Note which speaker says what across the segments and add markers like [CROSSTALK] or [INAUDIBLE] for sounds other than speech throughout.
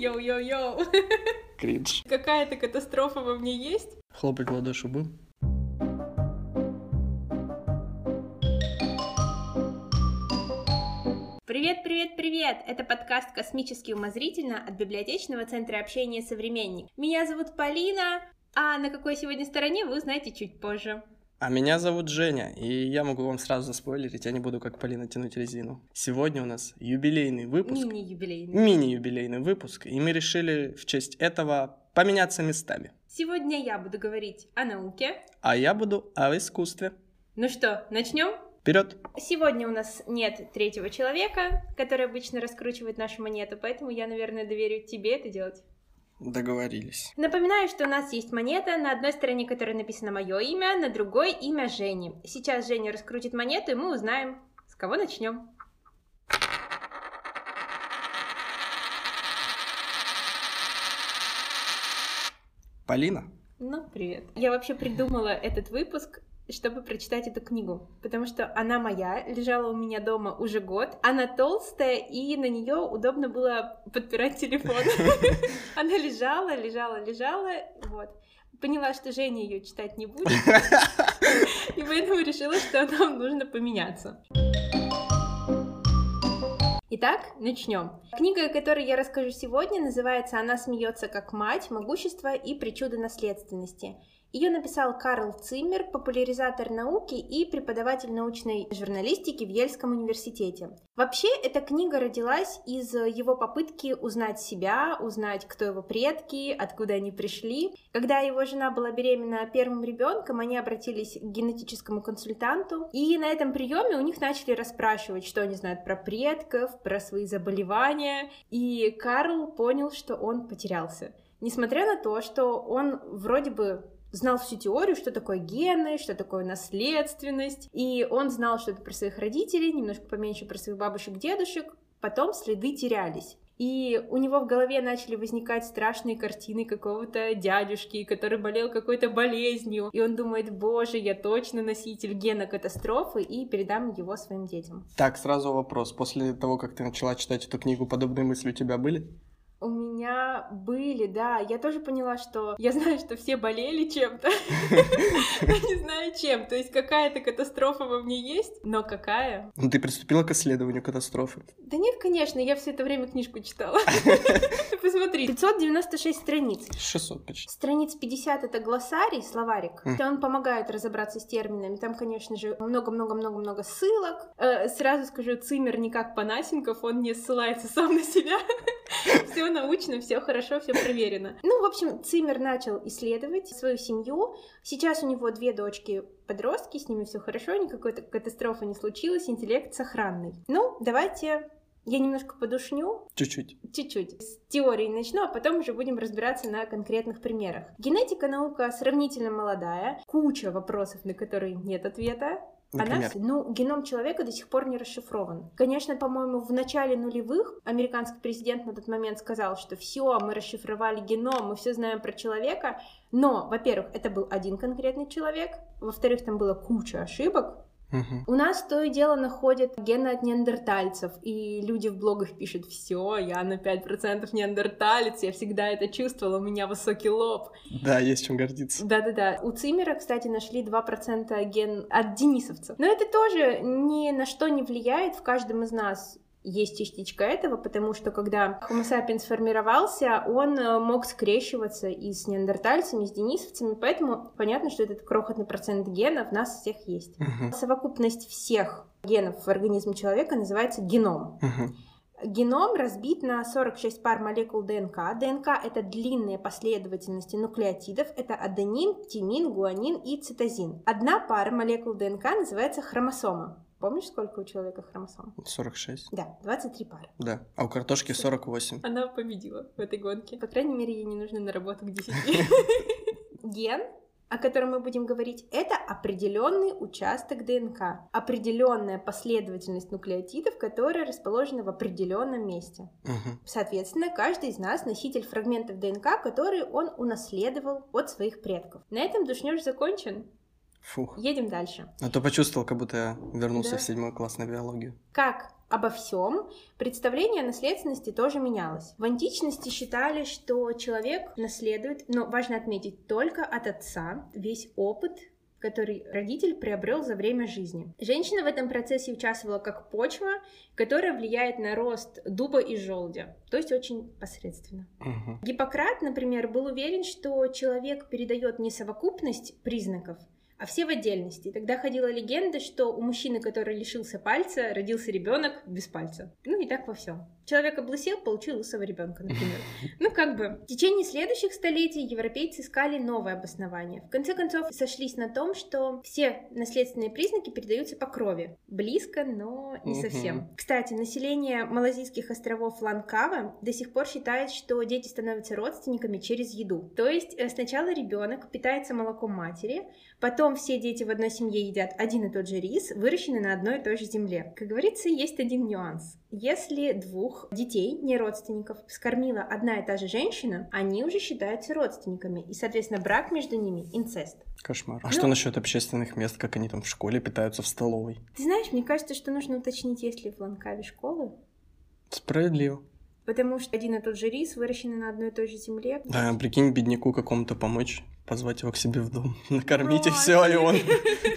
Speaker 1: Йоу-йоу-йоу.
Speaker 2: Кринж.
Speaker 1: Какая-то катастрофа во мне есть?
Speaker 2: Хлопать в ладоши будем?
Speaker 1: Привет, привет, привет! Это подкаст «Космически умозрительно» от библиотечного центра общения «Современник». Меня зовут Полина, а на какой сегодня стороне вы узнаете чуть позже.
Speaker 2: А меня зовут Женя, и я могу вам сразу заспойлерить, я не буду как Полина тянуть резину. Сегодня у нас юбилейный выпуск.
Speaker 1: Мини-юбилейный.
Speaker 2: Мини-юбилейный выпуск, и мы решили в честь этого поменяться местами.
Speaker 1: Сегодня я буду говорить о науке.
Speaker 2: А я буду о искусстве.
Speaker 1: Ну что, начнем?
Speaker 2: Вперед!
Speaker 1: Сегодня у нас нет третьего человека, который обычно раскручивает нашу монету, поэтому я, наверное, доверю тебе это делать.
Speaker 2: Договорились.
Speaker 1: Напоминаю, что у нас есть монета, на одной стороне которой написано мое имя, на другой имя Жени. Сейчас Женя раскрутит монету, и мы узнаем, с кого начнем.
Speaker 2: Полина?
Speaker 1: Ну, привет. Я вообще придумала этот выпуск чтобы прочитать эту книгу, потому что она моя, лежала у меня дома уже год, она толстая, и на нее удобно было подпирать телефон. [LAUGHS] Она лежала, лежала, лежала, вот. Поняла, что Женя ее читать не будет, [LAUGHS] и поэтому решила, что нам нужно поменяться. Итак, начнем. Книга, о которой я расскажу сегодня, называется «Она смеется как мать. Могущество и причуды наследственности». Ее написал Карл Циммер, популяризатор науки и преподаватель научной журналистики в Ельском университете. Вообще, эта книга родилась из его попытки узнать себя, узнать, кто его предки, откуда они пришли. Когда его жена была беременна первым ребенком, они обратились к генетическому консультанту, и на этом приеме у них начали расспрашивать, что они знают про предков, про свои заболевания, и Карл понял, что он потерялся. Несмотря на то, что он вроде бы знал всю теорию, что такое гены, что такое наследственность, и он знал что-то про своих родителей, немножко поменьше про своих бабушек, дедушек, потом следы терялись. И у него в голове начали возникать страшные картины какого-то дядюшки, который болел какой-то болезнью. И он думает, боже, я точно носитель гена катастрофы, и передам его своим детям.
Speaker 2: Так, сразу вопрос. После того, как ты начала читать эту книгу, подобные мысли у тебя были?
Speaker 1: У меня были, да. Я тоже поняла, что я знаю, что все болели чем-то. [LAUGHS] Не знаю чем. То есть какая-то катастрофа во мне есть, но какая?
Speaker 2: Ну ты приступила к исследованию катастрофы.
Speaker 1: Да нет, конечно, я все это время книжку читала. [LAUGHS] Посмотри, 596 страниц.
Speaker 2: 600 почти.
Speaker 1: Страниц 50 — это глоссарий, словарик. Он помогает разобраться с терминами. Там, конечно же, много-много-много-много ссылок. Э, сразу скажу, Цимер не как Панасенков, он не ссылается сам на себя. [LAUGHS] Все научно, все хорошо, все проверено. Ну, в общем, Цимер начал исследовать свою семью. Сейчас у него две дочки подростки, с ними все хорошо, никакой катастрофы не случилось, интеллект сохранный. Ну, давайте я немножко подушню.
Speaker 2: Чуть-чуть.
Speaker 1: Чуть-чуть. С теории начну, а потом уже будем разбираться на конкретных примерах. Генетика наука сравнительно молодая, куча вопросов, на которые нет ответа.
Speaker 2: Например?
Speaker 1: Она, ну, геном человека до сих пор не расшифрован. Конечно, по-моему, в начале нулевых американский президент на тот момент сказал, что все, мы расшифровали геном, мы все знаем про человека. Но, во-первых, это был один конкретный человек, во-вторых, там было куча ошибок,
Speaker 2: Угу.
Speaker 1: у нас то и дело находят гены от неандертальцев, и люди в блогах пишут, все, я на 5% неандерталец, я всегда это чувствовала, у меня высокий лоб.
Speaker 2: Да, есть чем гордиться.
Speaker 1: Да-да-да. У Цимера, кстати, нашли 2% ген от денисовцев. Но это тоже ни на что не влияет в каждом из нас есть частичка этого, потому что когда Homo sapiens сформировался, он э, мог скрещиваться и с неандертальцами, и с денисовцами, поэтому понятно, что этот крохотный процент генов в нас всех есть.
Speaker 2: Угу.
Speaker 1: Совокупность всех генов в организме человека называется геном.
Speaker 2: Угу.
Speaker 1: Геном разбит на 46 пар молекул ДНК. ДНК — это длинные последовательности нуклеотидов. Это аденин, тимин, гуанин и цитозин. Одна пара молекул ДНК называется хромосома. Помнишь, сколько у человека хромосом?
Speaker 2: 46.
Speaker 1: Да, 23 пары.
Speaker 2: Да. А у картошки 48.
Speaker 1: Она победила в этой гонке. По крайней мере, ей не нужно на работу к 10. [LAUGHS] Ген о котором мы будем говорить, это определенный участок ДНК, определенная последовательность нуклеотидов, которая расположена в определенном месте.
Speaker 2: Угу.
Speaker 1: Соответственно, каждый из нас носитель фрагментов ДНК, которые он унаследовал от своих предков. На этом душнёж закончен.
Speaker 2: Фух.
Speaker 1: Едем дальше.
Speaker 2: А то почувствовал, как будто я вернулся
Speaker 1: Да.
Speaker 2: в седьмой класс на биологию.
Speaker 1: Как обо всем, представление о наследственности тоже менялось. В античности считали, что человек наследует, но важно отметить, только от отца весь опыт который родитель приобрел за время жизни. Женщина в этом процессе участвовала как почва, которая влияет на рост дуба и желудя, то есть очень посредственно.
Speaker 2: Угу.
Speaker 1: Гиппократ, например, был уверен, что человек передает не совокупность признаков, а все в отдельности. Тогда ходила легенда, что у мужчины, который лишился пальца, родился ребенок без пальца. Ну и так во всем. Человек облысел, получил лысого ребенка, например. Ну как бы. В течение следующих столетий европейцы искали новое обоснование. В конце концов сошлись на том, что все наследственные признаки передаются по крови. Близко, но не совсем. Кстати, население Малазийских островов Ланкава до сих пор считает, что дети становятся родственниками через еду. То есть э, сначала ребенок питается молоком матери, Потом все дети в одной семье едят один и тот же рис, выращенный на одной и той же земле. Как говорится, есть один нюанс. Если двух детей, не родственников, скормила одна и та же женщина, они уже считаются родственниками, и, соответственно, брак между ними — инцест.
Speaker 2: Кошмар. А
Speaker 1: Ну-
Speaker 2: что насчет общественных мест, как они там в школе питаются в столовой?
Speaker 1: Ты знаешь, мне кажется, что нужно уточнить, есть ли в Ланкаве школы,
Speaker 2: Справедливо.
Speaker 1: потому что один и тот же рис, выращенный на одной и той же земле.
Speaker 2: Да, прикинь, бедняку какому-то помочь, позвать его к себе в дом, [LAUGHS] накормить и все, и он,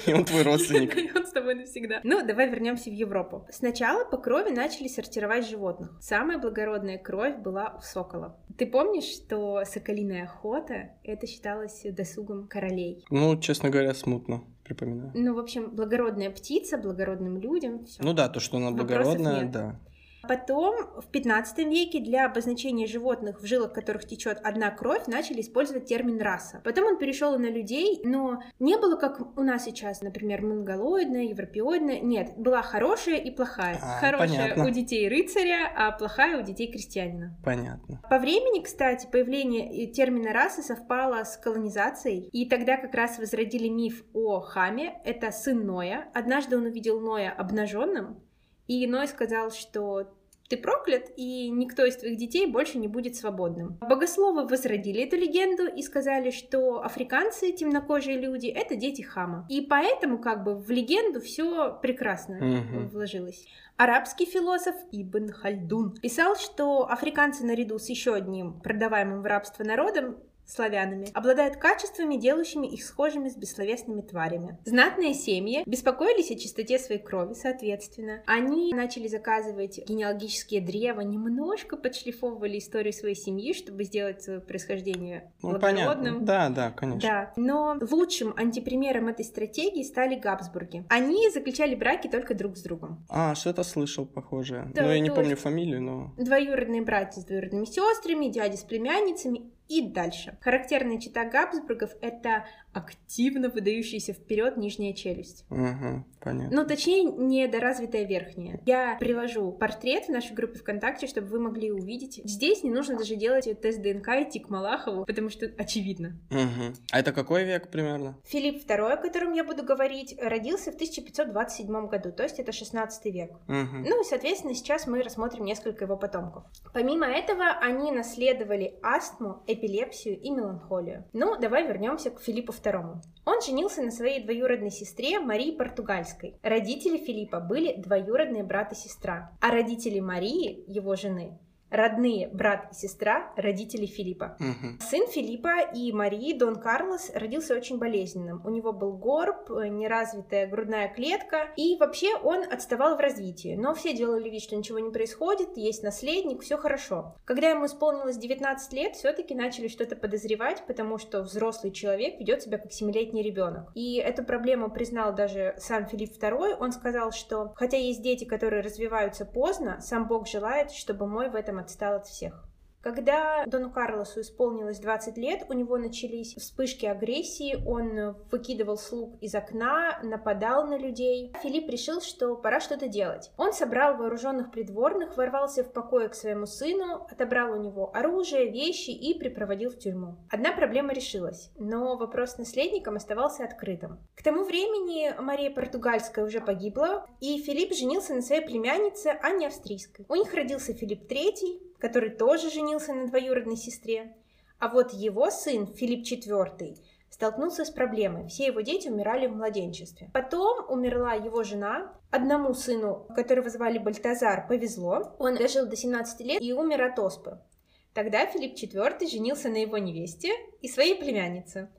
Speaker 2: и он твой родственник. [LAUGHS]
Speaker 1: И он с тобой навсегда. Ну, давай вернемся в Европу. Сначала по крови начали сортировать животных. Самая благородная кровь была у сокола. Ты помнишь, что соколиная охота это считалось досугом королей?
Speaker 2: Ну, честно говоря, смутно припоминаю.
Speaker 1: Ну, в общем, благородная птица, благородным людям. всё.
Speaker 2: Ну да, то, что она
Speaker 1: Вопросов
Speaker 2: благородная,
Speaker 1: нет.
Speaker 2: да.
Speaker 1: Потом, в 15 веке для обозначения животных, в жилах которых течет одна кровь, начали использовать термин раса. Потом он перешел и на людей, но не было как у нас сейчас, например, монголоидная, европеоидная. Нет, была хорошая и плохая.
Speaker 2: А,
Speaker 1: хорошая
Speaker 2: понятно.
Speaker 1: у детей рыцаря, а плохая у детей крестьянина.
Speaker 2: Понятно.
Speaker 1: По времени, кстати, появление э, термина расы совпало с колонизацией, и тогда как раз возродили миф о Хаме. Это сын Ноя. Однажды он увидел Ноя обнаженным, и Ной сказал, что ты проклят, и никто из твоих детей больше не будет свободным. Богословы возродили эту легенду и сказали, что африканцы, темнокожие люди, это дети Хама. И поэтому как бы в легенду все прекрасно
Speaker 2: Мгм.
Speaker 1: вложилось. Арабский философ Ибн Хальдун писал, что африканцы наряду с еще одним продаваемым в рабство народом славянами, обладают качествами, делающими их схожими с бессловесными тварями. Знатные семьи беспокоились о чистоте своей крови, соответственно. Они начали заказывать генеалогические древа, немножко подшлифовывали историю своей семьи, чтобы сделать свое происхождение
Speaker 2: Ну, понятно. Да, да, конечно.
Speaker 1: Да, но лучшим антипримером этой стратегии стали Габсбурги. Они заключали браки только друг с другом.
Speaker 2: А, что-то слышал похожее.
Speaker 1: Да,
Speaker 2: ну, я не помню фамилию, но...
Speaker 1: Двоюродные братья с двоюродными сестрами, дяди с племянницами и дальше. Характерная черта Габсбургов — это активно выдающаяся вперед нижняя челюсть.
Speaker 2: Угу, понятно.
Speaker 1: Ну, точнее, недоразвитая верхняя. Я приложу портрет в нашей группе ВКонтакте, чтобы вы могли увидеть. Здесь не нужно даже делать тест ДНК и идти к Малахову, потому что очевидно.
Speaker 2: Мгм. А это какой век примерно?
Speaker 1: Филипп II, о котором я буду говорить, родился в 1527 году, то есть это 16 век.
Speaker 2: Мгм.
Speaker 1: Ну и, соответственно, сейчас мы рассмотрим несколько его потомков. Помимо этого, они наследовали астму, эпилепсию и меланхолию. Ну, давай вернемся к Филиппу II. Он женился на своей двоюродной сестре Марии Португальской. Родители Филиппа были двоюродные брат и сестра, а родители Марии, его жены, родные брат и сестра родителей Филиппа.
Speaker 2: Мгм.
Speaker 1: Сын Филиппа и Марии, Дон Карлос, родился очень болезненным. У него был горб, э, неразвитая грудная клетка, и вообще он отставал в развитии. Но все делали вид, что ничего не происходит, есть наследник, все хорошо. Когда ему исполнилось 19 лет, все-таки начали что-то подозревать, потому что взрослый человек ведет себя как семилетний ребенок. И эту проблему признал даже сам Филипп II. Он сказал, что хотя есть дети, которые развиваются поздно, сам Бог желает, чтобы мой в этом отстал от всех. Когда Дону Карлосу исполнилось 20 лет, у него начались вспышки агрессии, он выкидывал слуг из окна, нападал на людей. Филипп решил, что пора что-то делать. Он собрал вооруженных придворных, ворвался в покое к своему сыну, отобрал у него оружие, вещи и припроводил в тюрьму. Одна проблема решилась, но вопрос с наследником оставался открытым. К тому времени Мария Португальская уже погибла, и Филипп женился на своей племяннице Анне Австрийской. У них родился Филипп III, который тоже женился на двоюродной сестре. А вот его сын, Филипп IV, столкнулся с проблемой. Все его дети умирали в младенчестве. Потом умерла его жена. Одному сыну, которого звали Бальтазар, повезло. Он дожил до 17 лет и умер от оспы. Тогда Филипп IV женился на его невесте и своей племяннице.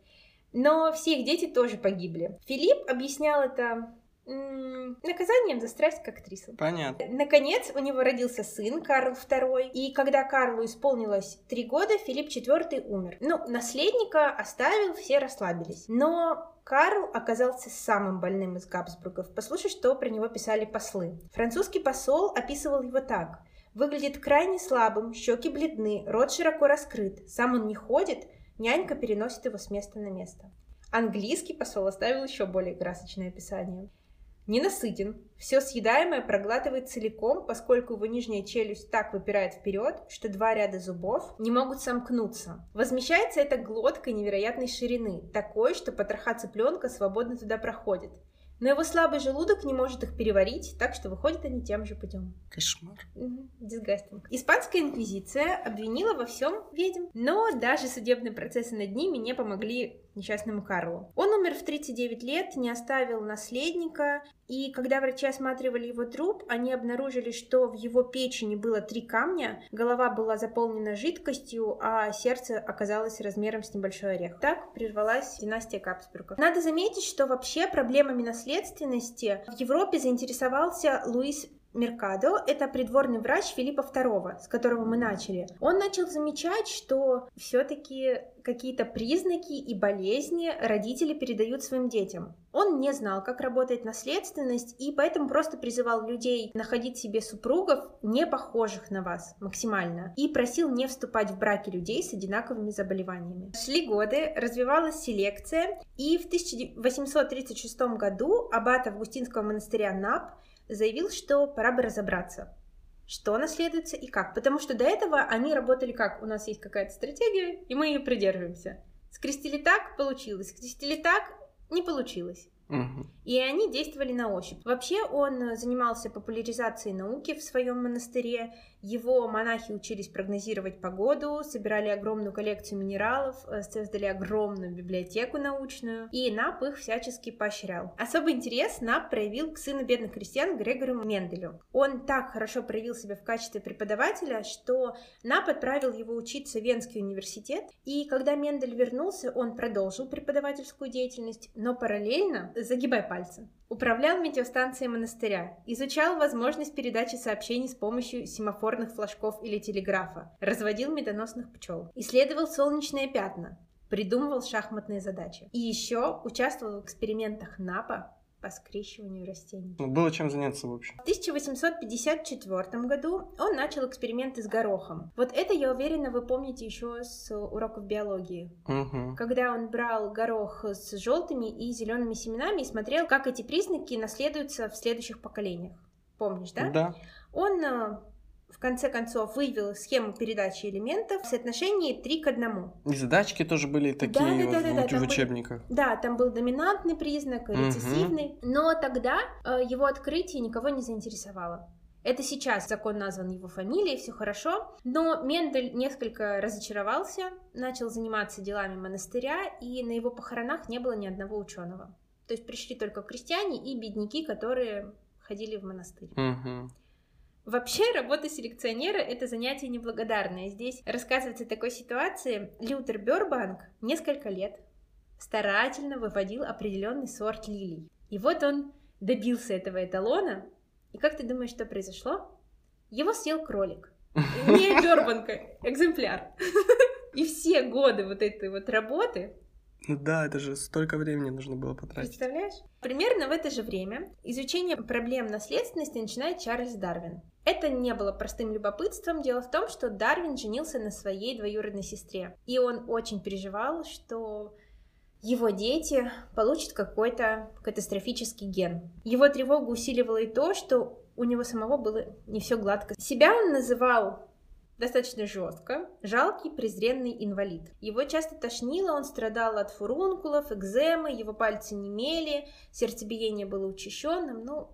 Speaker 1: Но все их дети тоже погибли. Филипп объяснял это наказанием за страсть к актрисам.
Speaker 2: Понятно.
Speaker 1: Наконец, у него родился сын Карл II, и когда Карлу исполнилось три года, Филипп IV умер. Ну, наследника оставил, все расслабились. Но Карл оказался самым больным из Габсбургов. Послушай, что про него писали послы. Французский посол описывал его так. Выглядит крайне слабым, щеки бледны, рот широко раскрыт, сам он не ходит, нянька переносит его с места на место. Английский посол оставил еще более красочное описание. Ненасытен, все съедаемое проглатывает целиком, поскольку его нижняя челюсть так выпирает вперед, что два ряда зубов не могут сомкнуться. Возмещается это глоткой невероятной ширины, такой, что потроха цыпленка свободно туда проходит. Но его слабый желудок не может их переварить, так что выходят они тем же путем.
Speaker 2: Кошмар.
Speaker 1: Дисгастинг. Испанская инквизиция обвинила во всем ведьм, но даже судебные процессы над ними не помогли несчастному Карлу. Он умер в 39 лет, не оставил наследника, и когда врачи осматривали его труп, они обнаружили, что в его печени было три камня, голова была заполнена жидкостью, а сердце оказалось размером с небольшой орех. Так прервалась династия Капсбургов. Надо заметить, что вообще проблемами наследственности в Европе заинтересовался Луис Меркадо — это придворный врач Филиппа II, с которого мы начали. Он начал замечать, что все-таки какие-то признаки и болезни родители передают своим детям. Он не знал, как работает наследственность, и поэтому просто призывал людей находить себе супругов, не похожих на вас максимально, и просил не вступать в браки людей с одинаковыми заболеваниями. Шли годы, развивалась селекция, и в 1836 году аббат Августинского монастыря Нап заявил, что пора бы разобраться, что наследуется и как. Потому что до этого они работали как? У нас есть какая-то стратегия, и мы ее придерживаемся. Скрестили так, получилось. Скрестили так, не получилось.
Speaker 2: Угу.
Speaker 1: И они действовали на ощупь. Вообще он занимался популяризацией науки в своем монастыре. Его монахи учились прогнозировать погоду, собирали огромную коллекцию минералов, э, создали огромную библиотеку научную, и НАП их всячески поощрял. Особый интерес НАП проявил к сыну бедных крестьян Грегору Менделю. Он так хорошо проявил себя в качестве преподавателя, что НАП отправил его учиться в Венский университет, и когда Мендель вернулся, он продолжил преподавательскую деятельность, но параллельно загибай пальцы. Управлял метеостанцией монастыря, изучал возможность передачи сообщений с помощью семафорных флажков или телеграфа, разводил медоносных пчел, исследовал солнечные пятна, придумывал шахматные задачи. И еще участвовал в экспериментах НАПа по скрещиванию растений.
Speaker 2: Ну, было чем заняться, в общем.
Speaker 1: В 1854 году он начал эксперименты с горохом. Вот это, я уверена, вы помните еще с уроков биологии.
Speaker 2: Угу.
Speaker 1: Когда он брал горох с желтыми и зелеными семенами и смотрел, как эти признаки наследуются в следующих поколениях. Помнишь, да?
Speaker 2: Да.
Speaker 1: Он э, в конце концов вывел схему передачи элементов в соотношении 3 к 1.
Speaker 2: И задачки тоже были такие
Speaker 1: Да, да,
Speaker 2: вот
Speaker 1: да, да,
Speaker 2: в,
Speaker 1: да,
Speaker 2: учебниках.
Speaker 1: Да, там был доминантный признак, рецессивный, но тогда э, его открытие никого не заинтересовало. Это сейчас закон назван его фамилией, все хорошо, но Мендель несколько разочаровался, начал заниматься делами монастыря, и на его похоронах не было ни одного ученого. То есть пришли только крестьяне и бедняки, которые ходили в монастырь.
Speaker 2: Мгм.
Speaker 1: Вообще, работа селекционера — это занятие неблагодарное. Здесь рассказывается о такой ситуации. Лютер Бёрбанк несколько лет старательно выводил определенный сорт лилий. И вот он добился этого эталона. И как ты думаешь, что произошло? Его съел кролик. [LAUGHS] Не Бёрбанка, экземпляр. [LAUGHS] И все годы вот этой вот работы
Speaker 2: Ну да, это же столько времени нужно было потратить.
Speaker 1: Представляешь? Примерно в это же время изучение проблем наследственности начинает Чарльз Дарвин. Это не было простым любопытством. Дело в том, что Дарвин женился на своей двоюродной сестре. И он очень переживал, что его дети получат какой-то катастрофический ген. Его тревогу усиливало и то, что у него самого было не все гладко. Себя он называл достаточно жестко, жалкий презренный инвалид. Его часто тошнило, он страдал от фурункулов, экземы, его пальцы немели, сердцебиение было учащенным, ну,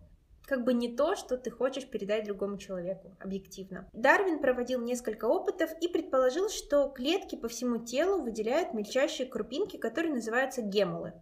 Speaker 1: как бы не то, что ты хочешь передать другому человеку, объективно. Дарвин проводил несколько опытов и предположил, что клетки по всему телу выделяют мельчайшие крупинки, которые называются гемолы.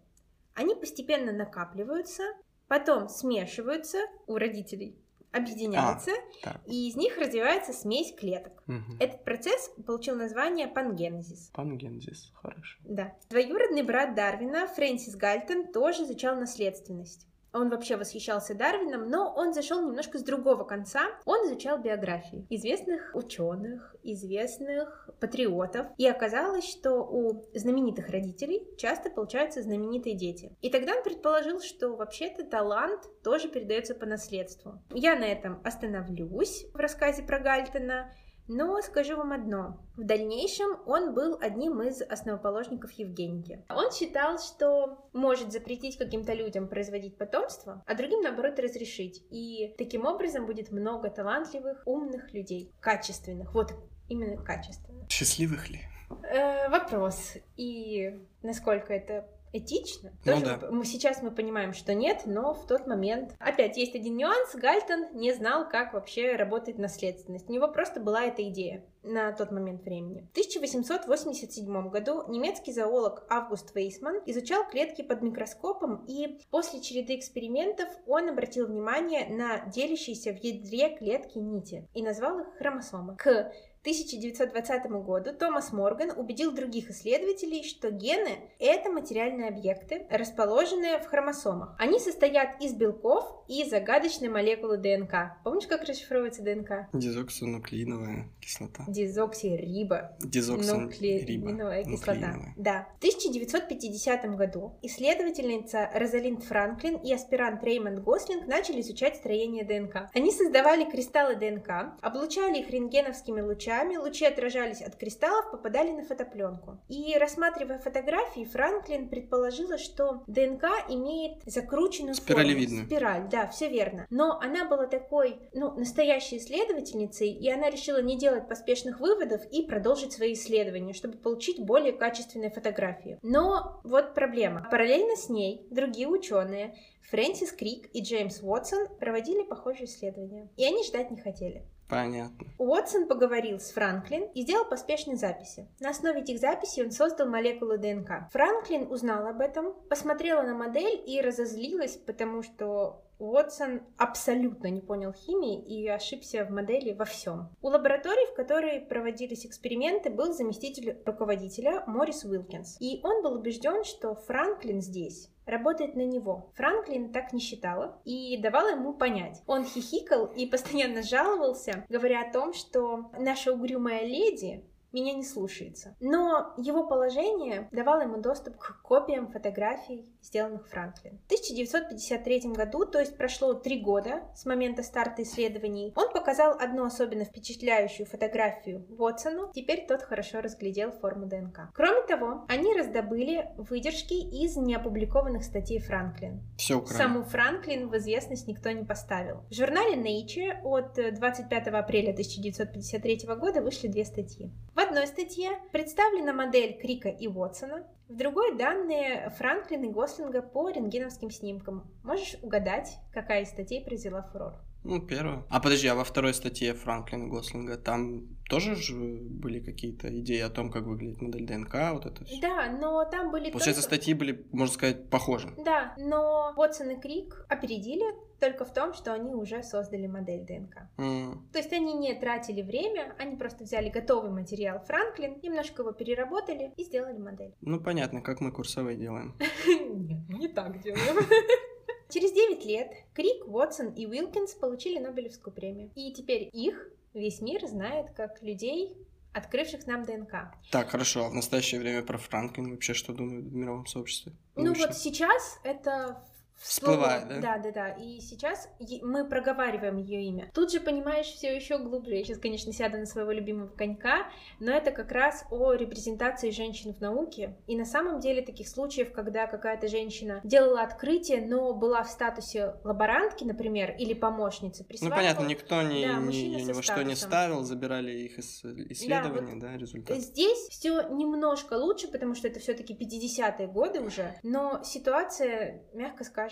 Speaker 1: Они постепенно накапливаются, потом смешиваются у родителей, объединяются,
Speaker 2: А,
Speaker 1: и из них развивается смесь клеток.
Speaker 2: Мгм.
Speaker 1: Этот процесс получил название пангенезис.
Speaker 2: Пангенезис, хорошо.
Speaker 1: Да. Двоюродный брат Дарвина, Фрэнсис Гальтон, тоже изучал наследственность. Он вообще восхищался Дарвином, но он зашел немножко с другого конца. Он изучал биографии известных ученых, известных патриотов. И оказалось, что у знаменитых родителей часто получаются знаменитые дети. И тогда он предположил, что вообще-то талант тоже передается по наследству. Я на этом остановлюсь в рассказе про Гальтона. Но скажу вам одно. В дальнейшем он был одним из основоположников Евгеники. Он считал, что может запретить каким-то людям производить потомство, а другим, наоборот, разрешить. И таким образом будет много талантливых, умных людей, качественных. Вот именно качественных.
Speaker 2: Счастливых ли?
Speaker 1: Э, вопрос. И насколько это этично?
Speaker 2: Ну
Speaker 1: Тоже
Speaker 2: да.
Speaker 1: мы- мы, сейчас мы понимаем, что нет, но в тот момент... Опять есть один нюанс. Гальтон не знал, как вообще работает наследственность. У него просто была эта идея на тот момент времени. В 1887 году немецкий зоолог Август Вейсман изучал клетки под микроскопом, и после череды экспериментов он обратил внимание на делящиеся в ядре клетки нити и назвал их хромосомы. К 1920 году Томас Морган убедил других исследователей, что гены — это материальные объекты, расположенные в хромосомах. Они состоят из белков и загадочной молекулы ДНК. Помнишь, как расшифровывается ДНК?
Speaker 2: Дезоксинуклеиновая кислота.
Speaker 1: Дезоксириба.
Speaker 2: Дезоксириба.
Speaker 1: Нуклеиновая кислота. Да. В 1950 году исследовательница Розалинд Франклин и аспирант Реймонд Гослинг начали изучать строение ДНК. Они создавали кристаллы ДНК, облучали их рентгеновскими лучами, лучи отражались от кристаллов, попадали на фотопленку. И рассматривая фотографии, Франклин предположила, что ДНК имеет закрученную
Speaker 2: Спиралевидную.
Speaker 1: форму. Спираль, да, все верно. Но она была такой, ну, настоящей исследовательницей, и она решила не делать поспешных выводов и продолжить свои исследования, чтобы получить более качественные фотографии. Но вот проблема. Параллельно с ней другие ученые, Фрэнсис Крик и Джеймс Уотсон, проводили похожие исследования. И они ждать не хотели.
Speaker 2: Понятно.
Speaker 1: Уотсон поговорил с Франклин и сделал поспешные записи. На основе этих записей он создал молекулы ДНК. Франклин узнал об этом, посмотрела на модель и разозлилась, потому что Уотсон абсолютно не понял химии и ошибся в модели во всем. У лаборатории, в которой проводились эксперименты, был заместитель руководителя Морис Уилкинс. И он был убежден, что Франклин здесь работает на него. Франклин так не считала и давала ему понять. Он хихикал и постоянно жаловался, говоря о том, что наша угрюмая леди меня не слушается. Но его положение давало ему доступ к копиям фотографий, сделанных Франклин. В 1953 году, то есть прошло три года с момента старта исследований, он показал одну особенно впечатляющую фотографию Уотсону. Теперь тот хорошо разглядел форму ДНК. Кроме того, они раздобыли выдержки из неопубликованных статей Франклин.
Speaker 2: Все украли.
Speaker 1: Саму Франклин в известность никто не поставил. В журнале Nature от 25 апреля 1953 года вышли две статьи. В одной статье представлена модель Крика и Уотсона, в другой данные Франклин и Гослинга по рентгеновским снимкам. Можешь угадать, какая из статей произвела фурор?
Speaker 2: Ну, первое. А подожди, а во второй статье Франклина Гослинга там тоже же были какие-то идеи о том, как выглядит модель ДНК, вот это все?
Speaker 1: Да, но там были
Speaker 2: Получается,
Speaker 1: только...
Speaker 2: статьи были, можно сказать, похожи.
Speaker 1: Да, но Уотсон и Крик опередили только в том, что они уже создали модель ДНК.
Speaker 2: М,
Speaker 1: То есть они не тратили время, они просто взяли готовый материал Франклин, немножко его переработали и сделали модель.
Speaker 2: Ну, понятно, как мы курсовые делаем. [LAUGHS]
Speaker 1: Нет, мы не так делаем. [LAUGHS] Через 9 лет Крик, Уотсон и Уилкинс получили Нобелевскую премию. И теперь их весь мир знает как людей, открывших нам ДНК.
Speaker 2: Так, хорошо, а в настоящее время про Франклин вообще что думают в мировом сообществе?
Speaker 1: Ну вот сейчас это
Speaker 2: Всплывает, да?
Speaker 1: Да, да, да. И сейчас мы проговариваем ее имя. Тут же, понимаешь, все еще глубже. Я сейчас, конечно, сяду на своего любимого конька, но это как раз о репрезентации женщин в науке. И на самом деле таких случаев, когда какая-то женщина делала открытие, но была в статусе лаборантки, например, или помощницы,
Speaker 2: Ну, понятно, никто ни,
Speaker 1: Да, мужчина
Speaker 2: ни во что не ставил, забирали их из исследований, да, результаты.
Speaker 1: Здесь все немножко лучше, потому что это все-таки 50-е годы уже, но ситуация, мягко скажем,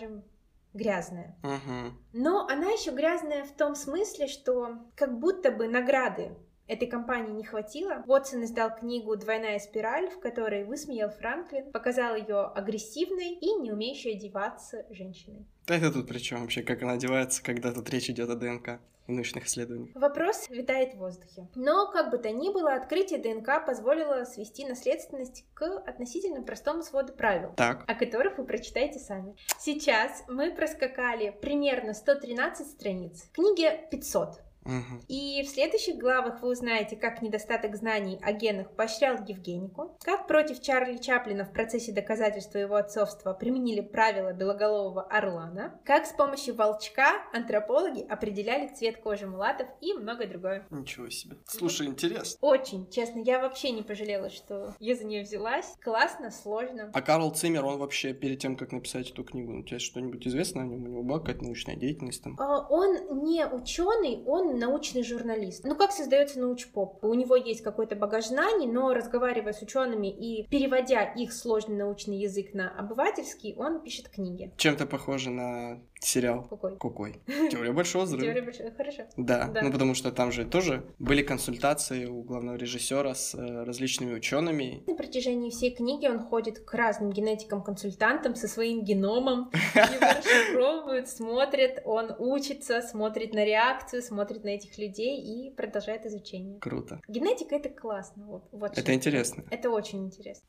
Speaker 1: грязная.
Speaker 2: Угу.
Speaker 1: Но она еще грязная в том смысле, что как будто бы награды этой компании не хватило. Уотсон издал книгу «Двойная спираль», в которой высмеял Франклин, показал ее агрессивной и не умеющей одеваться женщиной.
Speaker 2: Да это тут при чем вообще, как она одевается, когда тут речь идет о ДНК? И научных исследованиях.
Speaker 1: Вопрос витает в воздухе. Но, как бы то ни было, открытие ДНК позволило свести наследственность к относительно простому своду правил,
Speaker 2: так.
Speaker 1: о которых вы прочитаете сами. Сейчас мы проскакали примерно 113 страниц. Книге 500.
Speaker 2: Угу.
Speaker 1: И в следующих главах вы узнаете, как недостаток знаний о генах поощрял Евгенику, как против Чарли Чаплина в процессе доказательства его отцовства применили правила белоголового орлана, как с помощью волчка антропологи определяли цвет кожи мулатов и многое другое.
Speaker 2: Ничего себе. Слушай, интересно.
Speaker 1: Очень, честно, я вообще не пожалела, что я за нее взялась. Классно, сложно.
Speaker 2: А Карл Циммер, он вообще перед тем, как написать эту книгу, у тебя что-нибудь известно о нем? У него была какая-то научная деятельность там?
Speaker 1: А, он не ученый, он научный журналист. Ну, как создается научпоп? У него есть какой-то багаж знаний, но разговаривая с учеными и переводя их сложный научный язык на обывательский, он пишет книги.
Speaker 2: Чем-то похоже на сериал.
Speaker 1: Какой?
Speaker 2: Какой? Теория большого взрыва.
Speaker 1: Теория большого... Хорошо.
Speaker 2: Да,
Speaker 1: Да.
Speaker 2: ну потому что там же тоже были консультации у главного режиссера с э, различными учеными.
Speaker 1: На протяжении всей книги он ходит к разным генетикам-консультантам со своим геномом, его расшифровывают, смотрит, он учится, смотрит на реакцию, смотрит на этих людей и продолжает изучение.
Speaker 2: Круто.
Speaker 1: Генетика — это классно. Вот, вот
Speaker 2: Это интересно.
Speaker 1: Это очень интересно.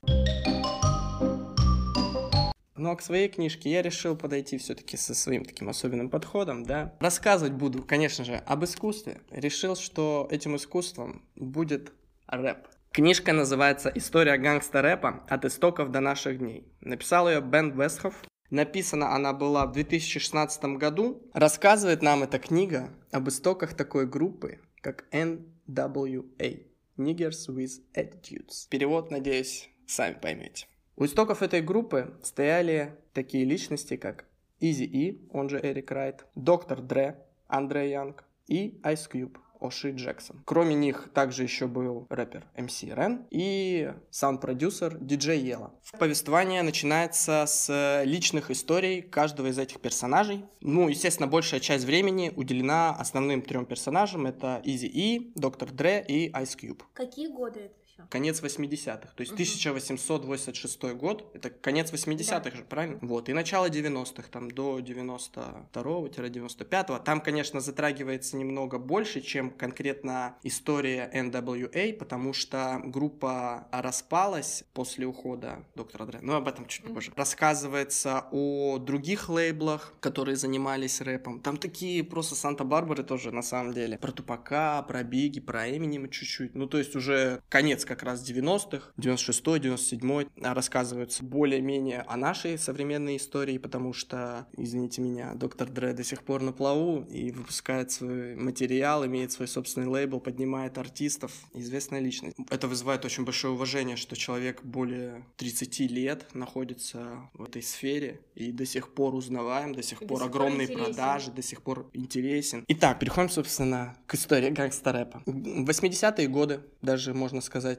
Speaker 2: Ну а к своей книжке я решил подойти все-таки со своим таким особенным подходом, да. Рассказывать буду, конечно же, об искусстве. Решил, что этим искусством будет рэп. Книжка называется «История гангста-рэпа от истоков до наших дней». Написал ее Бен Вестхоф. Написана она была в 2016 году. Рассказывает нам эта книга об истоках такой группы, как NWA. Niggers with Attitudes. Перевод, надеюсь, сами поймете. У истоков этой группы стояли такие личности, как Eazy-E, он же Эрик Райт, Dr. Dre, Андре Янг и Ice Cube, Оши Джексон. Кроме них также еще был рэпер MC Ren и саунд-продюсер DJ Yella. Повествование начинается с личных историй каждого из этих персонажей. Ну, естественно, большая часть времени уделена основным трем персонажам. Это Eazy-E, Dr. Dre и Ice Cube.
Speaker 1: Какие годы это все?
Speaker 2: Конец 80-х, то есть
Speaker 1: Мгм.
Speaker 2: 1886 год, это конец 80-х же, правильно? Вот, и начало 90-х, там до 92-95-го. Там, конечно, затрагивается немного больше, чем конкретно история NWA, потому что группа распалась после ухода доктора Дре. Но об этом чуть позже. Рассказывается о других лейблах, которые занимались рэпом. Там такие просто Санта-Барбары тоже, на самом деле. Про Тупака, про Биги, про Эминема чуть-чуть. Ну, то есть уже конец как раз 90-х, 96-й, 97-й. а Рассказываются более-менее о нашей современной истории, потому что, извините меня, доктор Дре до сих пор на плаву и выпускает свой материал, имеет свой собственный лейбл, поднимает артистов, известная личность. Это вызывает очень большое уважение, что человек более 30 лет находится в этой сфере и до сих пор узнаваем, до сих
Speaker 1: до
Speaker 2: пор
Speaker 1: сих пор
Speaker 2: огромные
Speaker 1: интересен.
Speaker 2: продажи, до сих пор интересен. Итак, переходим, собственно, к истории гангста-рэпа. 80-е годы, даже можно сказать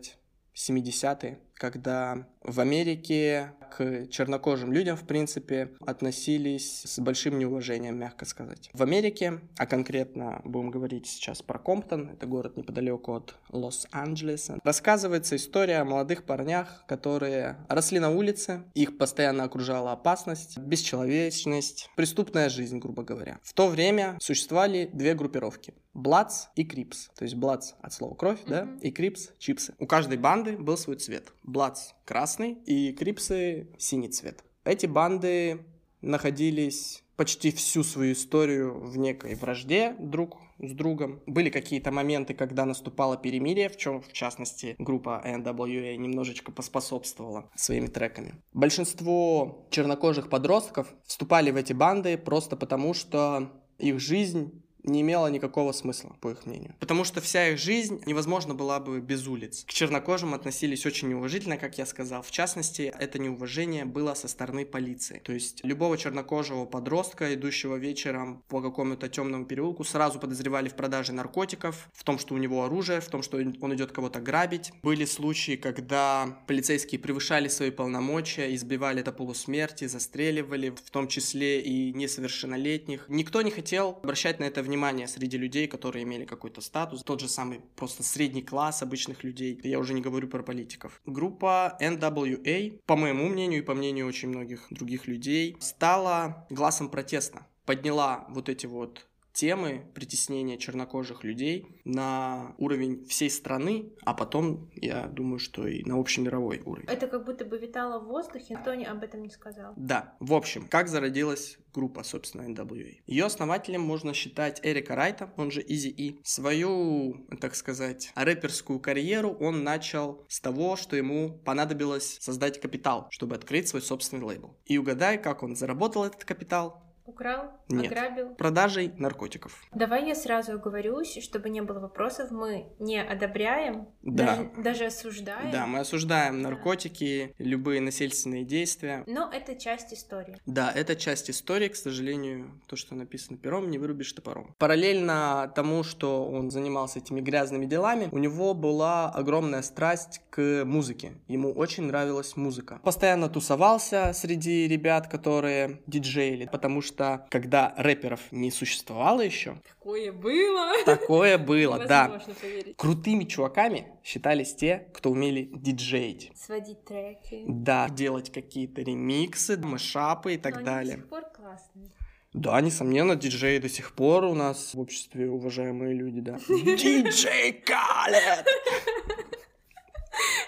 Speaker 2: 70-е, когда в Америке к чернокожим людям, в принципе, относились с большим неуважением, мягко сказать. В Америке, а конкретно будем говорить сейчас про Комптон, это город неподалеку от Лос-Анджелеса, рассказывается история о молодых парнях, которые росли на улице, их постоянно окружала опасность, бесчеловечность, преступная жизнь, грубо говоря. В то время существовали две группировки. Bloods и Crips. То есть Bloods от слова кровь, да,
Speaker 1: Мгм.
Speaker 2: и Crips чипсы. У каждой банды был свой цвет. Bloods красный и Крипсы синий цвет. Эти банды находились почти всю свою историю в некой вражде друг с другом. Были какие-то моменты, когда наступало перемирие, в чем, в частности, группа NWA немножечко поспособствовала своими треками. Большинство чернокожих подростков вступали в эти банды просто потому, что их жизнь не имело никакого смысла, по их мнению. Потому что вся их жизнь невозможно была бы без улиц. К чернокожим относились очень неуважительно, как я сказал. В частности, это неуважение было со стороны полиции. То есть любого чернокожего подростка, идущего вечером по какому-то темному переулку, сразу подозревали в продаже наркотиков, в том, что у него оружие, в том, что он идет кого-то грабить. Были случаи, когда полицейские превышали свои полномочия, избивали до полусмерти, застреливали, в том числе и несовершеннолетних. Никто не хотел обращать на это внимание среди людей, которые имели какой-то статус. Тот же самый просто средний класс обычных людей. Я уже не говорю про политиков. Группа NWA, по моему мнению и по мнению очень многих других людей, стала глазом протеста. Подняла вот эти вот темы притеснения чернокожих людей на уровень всей страны, а потом, я думаю, что и на общемировой уровень.
Speaker 1: Это как будто бы витало в воздухе, никто об этом не сказал.
Speaker 2: Да, в общем, как зародилась группа, собственно, NWA. Ее основателем можно считать Эрика Райта, он же Изи И. Свою, так сказать, рэперскую карьеру он начал с того, что ему понадобилось создать капитал, чтобы открыть свой собственный лейбл. И угадай, как он заработал этот капитал?
Speaker 1: Украл?
Speaker 2: Нет.
Speaker 1: Ограбил?
Speaker 2: Продажей наркотиков.
Speaker 1: Давай я сразу оговорюсь, чтобы не было вопросов. Мы не одобряем,
Speaker 2: Да.
Speaker 1: даже, даже осуждаем.
Speaker 2: Да, мы осуждаем
Speaker 1: Да.
Speaker 2: наркотики, любые насильственные действия.
Speaker 1: Но это часть истории.
Speaker 2: Да, это часть истории, к сожалению, то, что написано пером, не вырубишь топором. Параллельно тому, что он занимался этими грязными делами, у него была огромная страсть к музыке. Ему очень нравилась музыка. Постоянно тусовался среди ребят, которые диджеили, потому что когда рэперов не существовало еще,
Speaker 1: Такое было.
Speaker 2: такое было, да.
Speaker 1: Поверить.
Speaker 2: Крутыми чуваками считались те, кто умели диджеить.
Speaker 1: Сводить треки.
Speaker 2: Да, делать какие-то ремиксы, мэшапы и так
Speaker 1: Но они
Speaker 2: далее.
Speaker 1: до сих пор классные.
Speaker 2: Да, несомненно, диджеи до сих пор у нас в обществе уважаемые люди, да. [LAUGHS] DJ Khaled!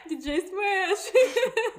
Speaker 1: DJ Smash.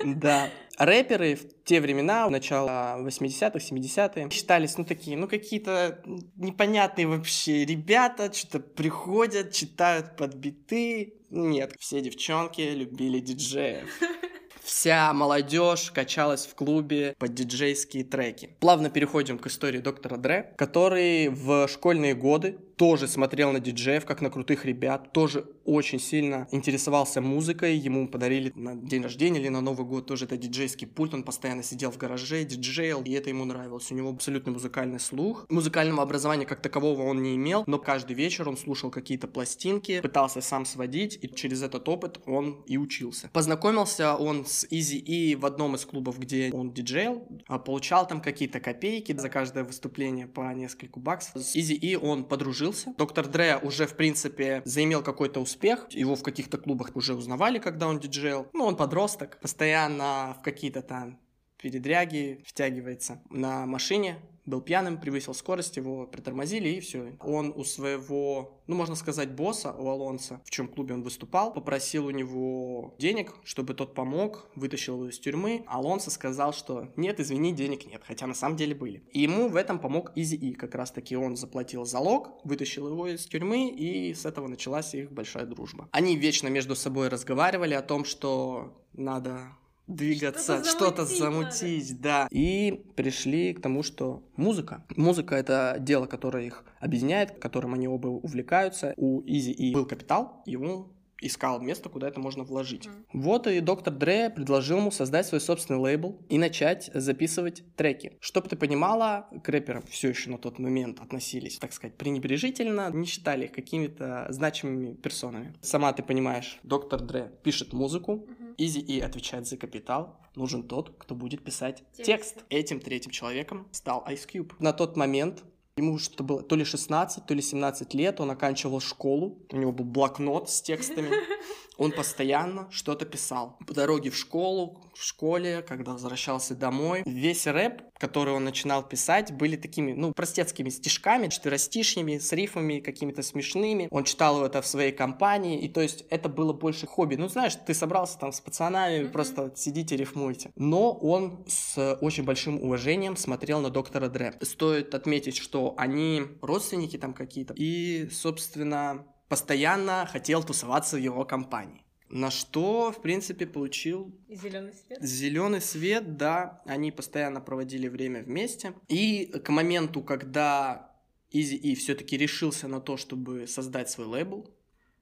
Speaker 1: [LAUGHS]
Speaker 2: Да. Рэперы в те времена, начало 80-х, 70-е, считались, ну, такие, ну, какие-то непонятные вообще ребята, что-то приходят, читают под биты. Нет, все девчонки любили диджеев. [LAUGHS] Вся молодежь качалась в клубе под диджейские треки. Плавно переходим к истории доктора Дре, который в школьные годы тоже смотрел на диджеев, как на крутых ребят, тоже очень сильно интересовался музыкой. Ему подарили на день рождения или на Новый год тоже это диджейский пульт. Он постоянно сидел в гараже, диджейл, и это ему нравилось. У него абсолютно музыкальный слух. Музыкального образования как такового он не имел, но каждый вечер он слушал какие-то пластинки, пытался сам сводить, и через этот опыт он и учился. Познакомился он с Изи И в одном из клубов, где он диджейл, а получал там какие-то копейки за каждое выступление по нескольку баксов. С Изи И он подружился. Доктор Дре уже, в принципе, заимел какой-то успех. Его в каких-то клубах уже узнавали, когда он диджейл. Ну, он подросток, постоянно в какие-то там передряги втягивается на машине, был пьяным, превысил скорость, его притормозили и все. Он у своего, ну можно сказать, босса, у Алонса, в чем клубе он выступал, попросил у него денег, чтобы тот помог, вытащил его из тюрьмы. Алонсо сказал, что нет, извини, денег нет, хотя на самом деле были. И ему в этом помог Изи И, как раз таки он заплатил залог, вытащил его из тюрьмы, и с этого началась их большая дружба. Они вечно между собой разговаривали о том, что надо двигаться,
Speaker 1: Что-то замутить
Speaker 2: замутить, да. И пришли к тому, что музыка. Музыка — это дело, которое их объединяет, которым они оба увлекаются. У Изи и был капитал, ему искал место, куда это можно вложить.
Speaker 1: Мгм.
Speaker 2: Вот и доктор Дре предложил ему создать свой собственный лейбл и начать записывать треки. Чтоб ты понимала, к рэперам все еще на тот момент относились, так сказать, пренебрежительно, не считали их какими-то значимыми персонами. Сама ты понимаешь, доктор Дре пишет музыку,
Speaker 1: Мгм.
Speaker 2: Изи И отвечает за капитал. Нужен тот, кто будет писать
Speaker 1: Тексты.
Speaker 2: текст. Этим третьим человеком стал Ice Cube. На тот момент ему что-то было то ли 16, то ли 17 лет, он оканчивал школу, у него был блокнот с текстами, [LAUGHS] он постоянно что-то писал. По дороге в школу, в школе, когда возвращался домой, весь рэп, который он начинал писать, были такими, ну, простецкими стишками, четверостишьями, с рифмами какими-то смешными. Он читал это в своей компании, и то есть это было больше хобби. Ну, знаешь, ты собрался там с пацанами,
Speaker 1: Мгм.
Speaker 2: просто сидите, рифмуйте. Но он с очень большим уважением смотрел на доктора Дре. Стоит отметить, что они родственники там какие-то, и, собственно, постоянно хотел тусоваться в его компании. На что, в принципе, получил
Speaker 1: зеленый свет.
Speaker 2: Зеленый свет, да, они постоянно проводили время вместе. И к моменту, когда Изи И все-таки решился на то, чтобы создать свой лейбл,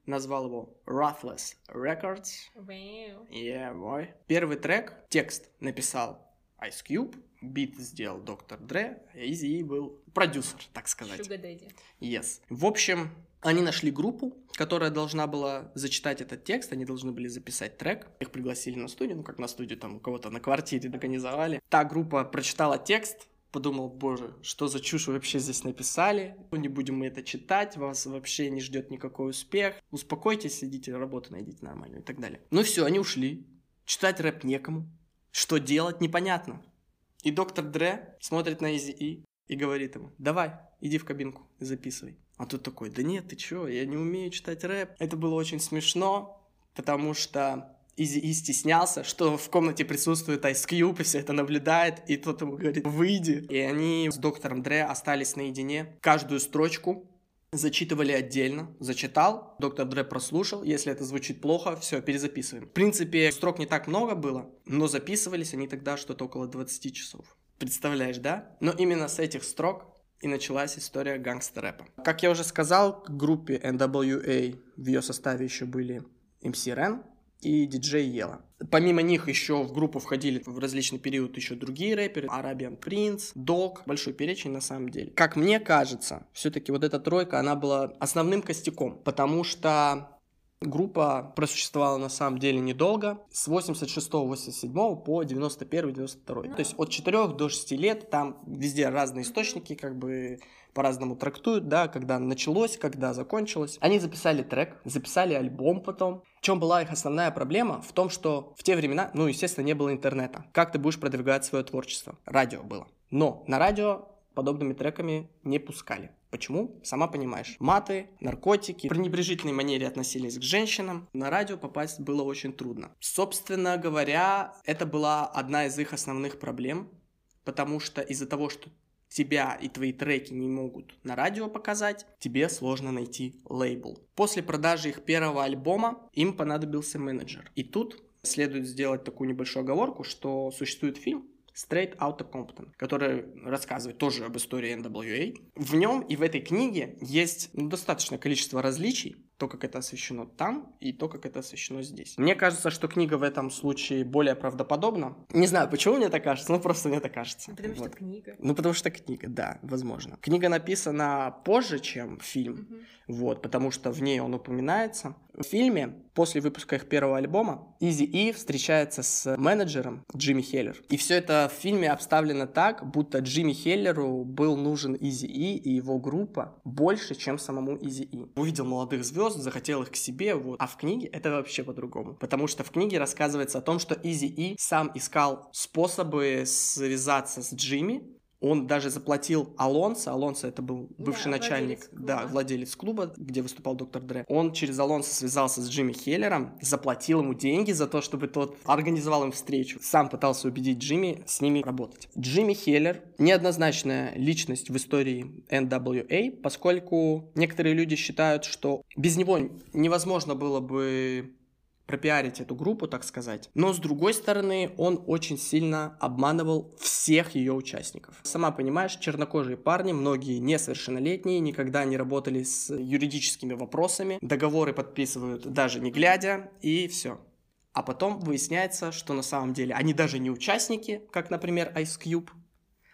Speaker 2: назвал его Ruthless Records.
Speaker 1: Wow.
Speaker 2: Yeah, boy. Первый трек, текст написал Ice Cube, бит сделал Доктор Дре, а Изи был продюсер, так сказать.
Speaker 1: Sugar Daddy.
Speaker 2: Yes. В общем, они нашли группу, которая должна была зачитать этот текст, они должны были записать трек. Их пригласили на студию, ну как на студию, там у кого-то на квартире организовали. Та группа прочитала текст, подумал, боже, что за чушь вообще здесь написали, Ну, не будем мы это читать, вас вообще не ждет никакой успех, успокойтесь, идите работу найдите нормальную и так далее. Ну все, они ушли, читать рэп некому, что делать непонятно. И доктор Дре смотрит на Изи И и говорит ему, давай, иди в кабинку, записывай. А тут такой, да нет, ты чё, я не умею читать рэп. Это было очень смешно, потому что Изи И стеснялся, что в комнате присутствует Ice Cube и все это наблюдает, и тот ему говорит, выйди. И они с доктором Дре остались наедине. Каждую строчку зачитывали отдельно, зачитал, доктор Дре прослушал, если это звучит плохо, все, перезаписываем. В принципе, строк не так много было, но записывались они тогда что-то около 20 часов. Представляешь, да? Но именно с этих строк и началась история гангстер-рэпа. Как я уже сказал, к группе NWA в ее составе еще были MC Ren и DJ Ела. Помимо них еще в группу входили в различный период еще другие рэперы. Arabian Prince, Dog. Большой перечень на самом деле. Как мне кажется, все-таки вот эта тройка, она была основным костяком, потому что Группа просуществовала на самом деле недолго, с 86-87 по 91-92. То есть от 4 до 6 лет, там везде разные источники, как бы по-разному трактуют, да, когда началось, когда закончилось. Они записали трек, записали альбом потом. В чем была их основная проблема? В том, что в те времена, ну, естественно, не было интернета. Как ты будешь продвигать свое творчество? Радио было. Но на радио подобными треками не пускали. Почему? Сама понимаешь. Маты, наркотики, пренебрежительной манере относились к женщинам. На радио попасть было очень трудно. Собственно говоря, это была одна из их основных проблем, потому что из-за того, что тебя и твои треки не могут на радио показать, тебе сложно найти лейбл. После продажи их первого альбома им понадобился менеджер. И тут следует сделать такую небольшую оговорку, что существует фильм Straight Outta Compton, который рассказывает тоже об истории NWA. В нем и в этой книге есть ну, достаточное количество различий, то, как это освещено там, и то, как это освещено здесь. Мне кажется, что книга в этом случае более правдоподобна. Не знаю, почему мне так кажется, но просто мне так кажется.
Speaker 1: Потому
Speaker 2: Вот.
Speaker 1: что книга.
Speaker 2: Ну, потому что книга, да, возможно. Книга написана позже, чем фильм,
Speaker 1: Мгм.
Speaker 2: Вот, потому что в ней он упоминается. В фильме, после выпуска их первого альбома, Изи И встречается с менеджером Джимми Хеллер. И все это в фильме обставлено так, будто Джимми Хеллеру был нужен Изи И и его группа больше, чем самому Изи И. Увидел молодых звезд, захотел их к себе, вот. А в книге это вообще по-другому. Потому что в книге рассказывается о том, что Изи И сам искал способы связаться с Джимми, он даже заплатил Алонсо, Алонсо это был бывший
Speaker 1: Да,
Speaker 2: начальник,
Speaker 1: владелец клуба.
Speaker 2: да, владелец клуба, где выступал доктор Дре. Он через Алонсо связался с Джимми Хеллером, заплатил ему деньги за то, чтобы тот организовал им встречу. Сам пытался убедить Джимми с ними работать. Джимми Хеллер неоднозначная личность в истории NWA, поскольку некоторые люди считают, что без него невозможно было бы пропиарить эту группу, так сказать. Но с другой стороны, он очень сильно обманывал всех ее участников. Сама понимаешь, чернокожие парни, многие несовершеннолетние, никогда не работали с юридическими вопросами, договоры подписывают даже не глядя, и все. А потом выясняется, что на самом деле они даже не участники, как, например, Ice Cube,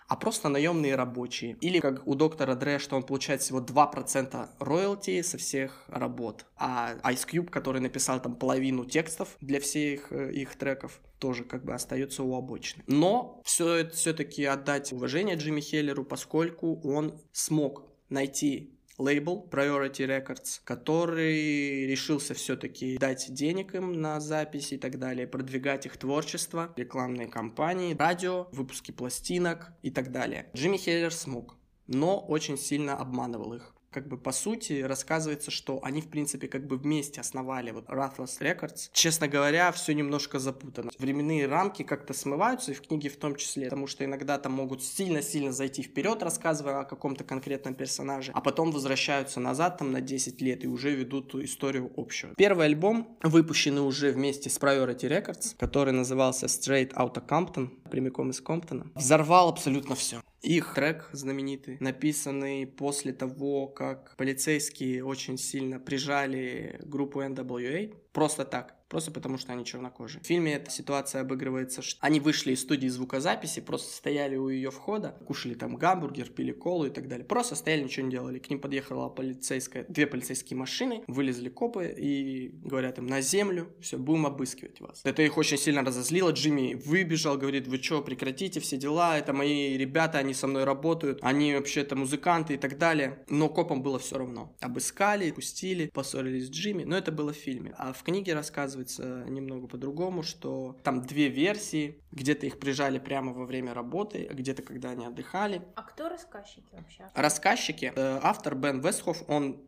Speaker 2: а просто наемные рабочие. Или как у доктора Дре, что он получает всего 2% роялти со всех работ. А Ice Cube, который написал там половину текстов для всех э, их треков, тоже как бы остается у обочины. Но все все-таки отдать уважение Джимми Хеллеру, поскольку он смог найти лейбл Priority Records, который решился все-таки дать денег им на записи и так далее, продвигать их творчество, рекламные кампании, радио, выпуски пластинок и так далее. Джимми Хеллер смог, но очень сильно обманывал их как бы по сути рассказывается, что они в принципе как бы вместе основали вот Ruthless Records. Честно говоря, все немножко запутано. Временные рамки как-то смываются, и в книге в том числе, потому что иногда там могут сильно-сильно зайти вперед, рассказывая о каком-то конкретном персонаже, а потом возвращаются назад там на 10 лет и уже ведут историю общую. Первый альбом, выпущенный уже вместе с Priority Records, который назывался Straight Outta Compton, прямиком из Комптона, взорвал абсолютно все. Их трек знаменитый, написанный после того, как полицейские очень сильно прижали группу NWA. Просто так. Просто потому, что они чернокожие. В фильме эта ситуация обыгрывается, что они вышли из студии звукозаписи, просто стояли у ее входа, кушали там гамбургер, пили колу и так далее. Просто стояли, ничего не делали. К ним подъехала полицейская, две полицейские машины, вылезли копы и говорят им на землю, все, будем обыскивать вас. Это их очень сильно разозлило. Джимми выбежал, говорит, вы что, прекратите все дела, это мои ребята, они со мной работают, они вообще-то музыканты и так далее. Но копам было все равно. Обыскали, пустили, поссорились с Джимми, но это было в фильме. А в книге рассказывается немного по-другому, что там две версии, где-то их прижали прямо во время работы, а где-то когда они отдыхали.
Speaker 1: А кто рассказчики вообще?
Speaker 2: Рассказчики, э, автор Бен Вестхоф, он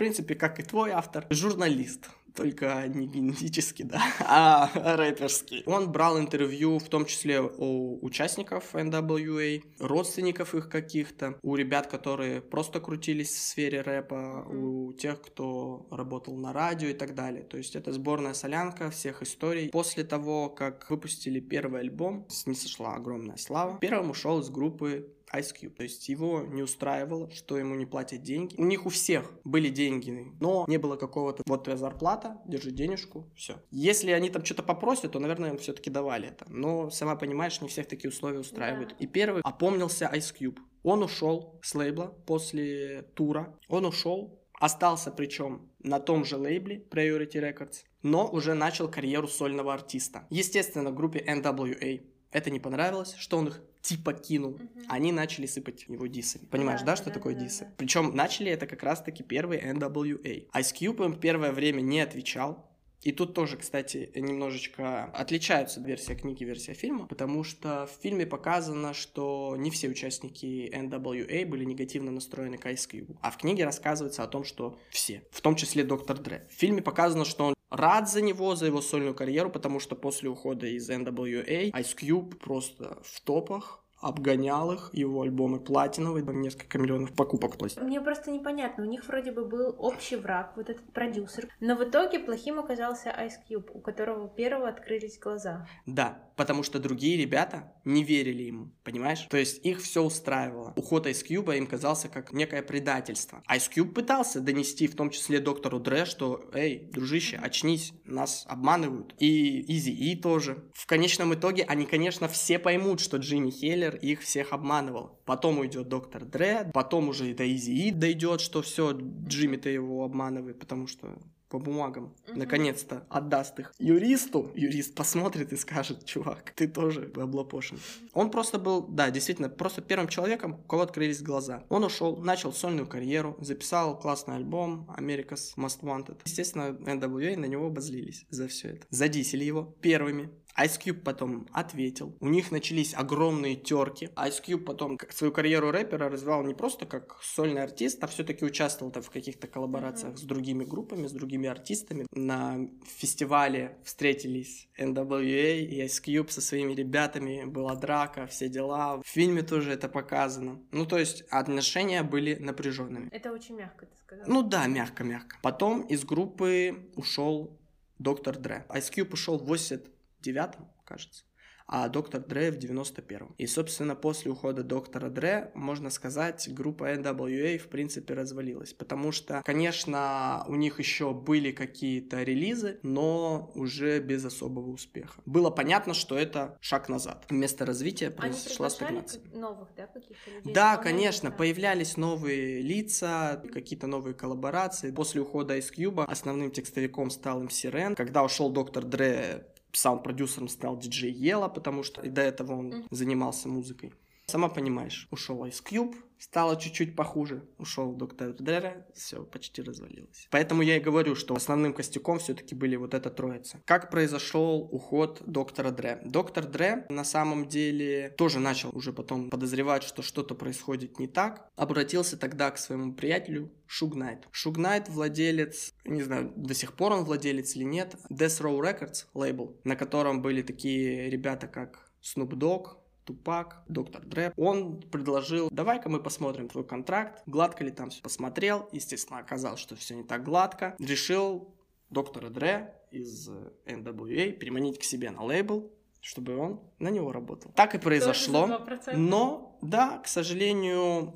Speaker 2: принципе, как и твой автор, журналист только не генетический, да, [LAUGHS] а рэперский. Он брал интервью в том числе у участников NWA, родственников их каких-то, у ребят, которые просто крутились в сфере рэпа, у тех, кто работал на радио и так далее. То есть это сборная солянка всех историй. После того, как выпустили первый альбом, не сошла огромная слава, первым ушел из группы Ice Cube. То есть его не устраивало, что ему не платят деньги. У них у всех были деньги, но не было какого-то вот твоя зарплата, держи денежку, все. Если они там что-то попросят, то, наверное, им все-таки давали это. Но, сама понимаешь, не всех такие условия устраивают. Да. И первый опомнился Ice Cube. Он ушел с лейбла после тура. Он ушел, остался причем на том же лейбле Priority Records, но уже начал карьеру сольного артиста. Естественно, группе NWA это не понравилось, что он их типа кинул, угу. они начали сыпать его дисами. Понимаешь, да, да что да, такое да, дисы? Да. Причем начали это как раз-таки первые NWA. Ice Cube им первое время не отвечал, и тут тоже, кстати, немножечко отличаются версия книги и версия фильма, потому что в фильме показано, что не все участники NWA были негативно настроены к Ice Cube, а в книге рассказывается о том, что все, в том числе Доктор Дре. В фильме показано, что он рад за него, за его сольную карьеру, потому что после ухода из NWA Ice Cube просто в топах, обгонял их, его альбомы платиновые, несколько миллионов покупок. То есть.
Speaker 1: Мне просто непонятно, у них вроде бы был общий враг, вот этот продюсер, но в итоге плохим оказался Ice Cube, у которого первого открылись глаза.
Speaker 2: Да, потому что другие ребята не верили ему, понимаешь? То есть их все устраивало. Уход Ice Cube им казался как некое предательство. Ice Cube пытался донести в том числе доктору Дре, что «Эй, дружище, очнись, нас обманывают». И Изи И тоже. В конечном итоге они, конечно, все поймут, что Джимми Хеллер Киллер их всех обманывал. Потом уйдет доктор Дре, потом уже и до Изи И дойдет, что все, Джимми-то его обманывает, потому что по бумагам, угу. наконец-то отдаст их юристу. Юрист посмотрит и скажет, чувак, ты тоже облапошен. Он просто был, да, действительно, просто первым человеком, у кого открылись глаза. Он ушел, начал сольную карьеру, записал классный альбом America's Most Wanted. Естественно, NWA на него обозлились за все это. Задисили его первыми. Ice Cube потом ответил. У них начались огромные терки. Ice Cube потом свою карьеру рэпера развивал не просто как сольный артист, а все-таки участвовал там в каких-то коллаборациях mm-hmm. с другими группами, с другими артистами. На фестивале встретились NWA и Ice Cube со своими ребятами. Была драка, все дела. В фильме тоже это показано. Ну, то есть отношения были напряженными.
Speaker 1: Это очень мягко ты сказал.
Speaker 2: Ну да, мягко-мягко. Потом из группы ушел Доктор Дре. Ice Cube ушел в 80 девятом, кажется, а доктор Дре в 91-м. И, собственно, после ухода доктора Дре, можно сказать, группа NWA в принципе развалилась. Потому что, конечно, у них еще были какие-то релизы, но уже без особого успеха. Было понятно, что это шаг назад. Вместо развития произошла стагнация.
Speaker 1: новых, да, каких-то людей?
Speaker 2: Да, конечно, появлялись новые лица, какие-то новые коллаборации. После ухода из Cube основным текстовиком стал MC Ren. Когда ушел доктор Дре, саунд-продюсером стал диджей Ела, потому что и до этого он занимался музыкой. Сама понимаешь, ушел Ice Cube, стало чуть-чуть похуже, ушел доктор Дре, все, почти развалилось. Поэтому я и говорю, что основным костяком все-таки были вот эта троица. Как произошел уход доктора Дре? Доктор Дре на самом деле тоже начал уже потом подозревать, что что-то происходит не так. Обратился тогда к своему приятелю Шуг Найт. Шуг Найт владелец, не знаю, до сих пор он владелец или нет, Death Row Records лейбл, на котором были такие ребята, как Snoop Dogg, Тупак, доктор Дрэп, он предложил, давай-ка мы посмотрим твой контракт, гладко ли там все. Посмотрел, естественно, оказалось, что все не так гладко. Решил доктора Дре из NWA переманить к себе на лейбл, чтобы он на него работал. Так и произошло, но да, к сожалению,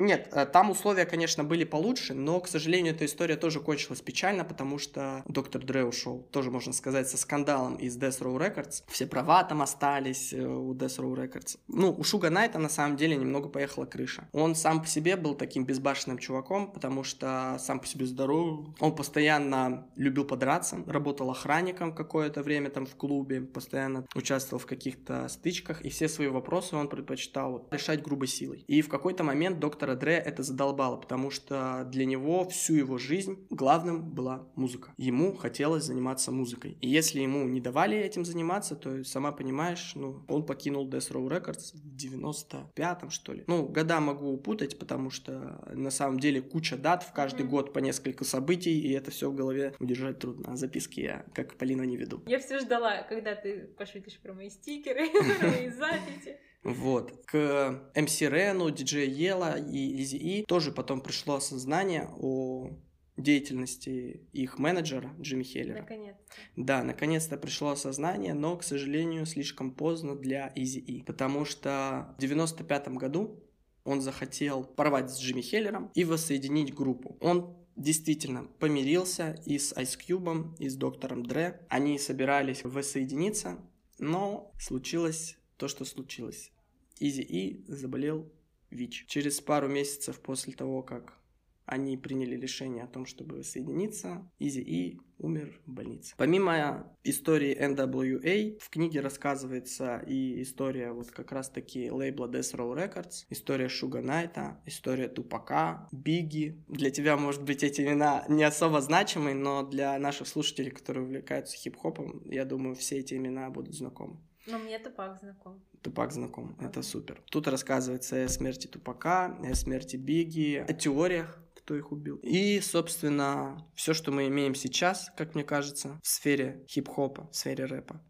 Speaker 2: нет, э, там условия, конечно, были получше, но, к сожалению, эта история тоже кончилась печально, потому что доктор Дре ушел, тоже, можно сказать, со скандалом из Death Row Records. Все права там остались э, у Death Row Records. Ну, у Шуга Найта, на самом деле, немного поехала крыша. Он сам по себе был таким безбашенным чуваком, потому что сам по себе здоровый. Он постоянно любил подраться, работал охранником какое-то время там в клубе, постоянно участвовал в каких-то стычках, и все свои вопросы он предпочитал решать грубой силой. И в какой-то момент доктор доктора Дре это задолбало, потому что для него всю его жизнь главным была музыка. Ему хотелось заниматься музыкой. И если ему не давали этим заниматься, то, сама понимаешь, ну, он покинул Death Row Records в 95-м, что ли. Ну, года могу путать, потому что на самом деле куча дат в каждый mm-hmm. год по несколько событий, и это все в голове удержать трудно. А записки я, как Полина, не веду.
Speaker 1: Я все ждала, когда ты пошутишь про мои стикеры, [LAUGHS] мои записи.
Speaker 2: Вот. К МС Рену, Диджей Ела и Изи И тоже потом пришло осознание о деятельности их менеджера Джимми Хеллера.
Speaker 1: Наконец-то.
Speaker 2: Да, наконец-то пришло осознание, но, к сожалению, слишком поздно для Изи И, потому что в 95 году он захотел порвать с Джимми Хеллером и воссоединить группу. Он действительно помирился и с Ice Cube, и с доктором Дре. Они собирались воссоединиться, но случилось то, что случилось. Изи И заболел ВИЧ. Через пару месяцев после того, как они приняли решение о том, чтобы соединиться, Изи И умер в больнице. Помимо истории NWA, в книге рассказывается и история вот как раз-таки лейбла Death Row Records, история Шуга Найта, история Тупака, Бигги. Для тебя, может быть, эти имена не особо значимы, но для наших слушателей, которые увлекаются хип-хопом, я думаю, все эти имена будут знакомы.
Speaker 1: Но мне Тупак знаком.
Speaker 2: Тупак знаком, это супер. Тут рассказывается о смерти Тупака, о смерти Бигги, о теориях, кто их убил. И, собственно, все, что мы имеем сейчас, как мне кажется, в сфере хип-хопа, в сфере рэпа,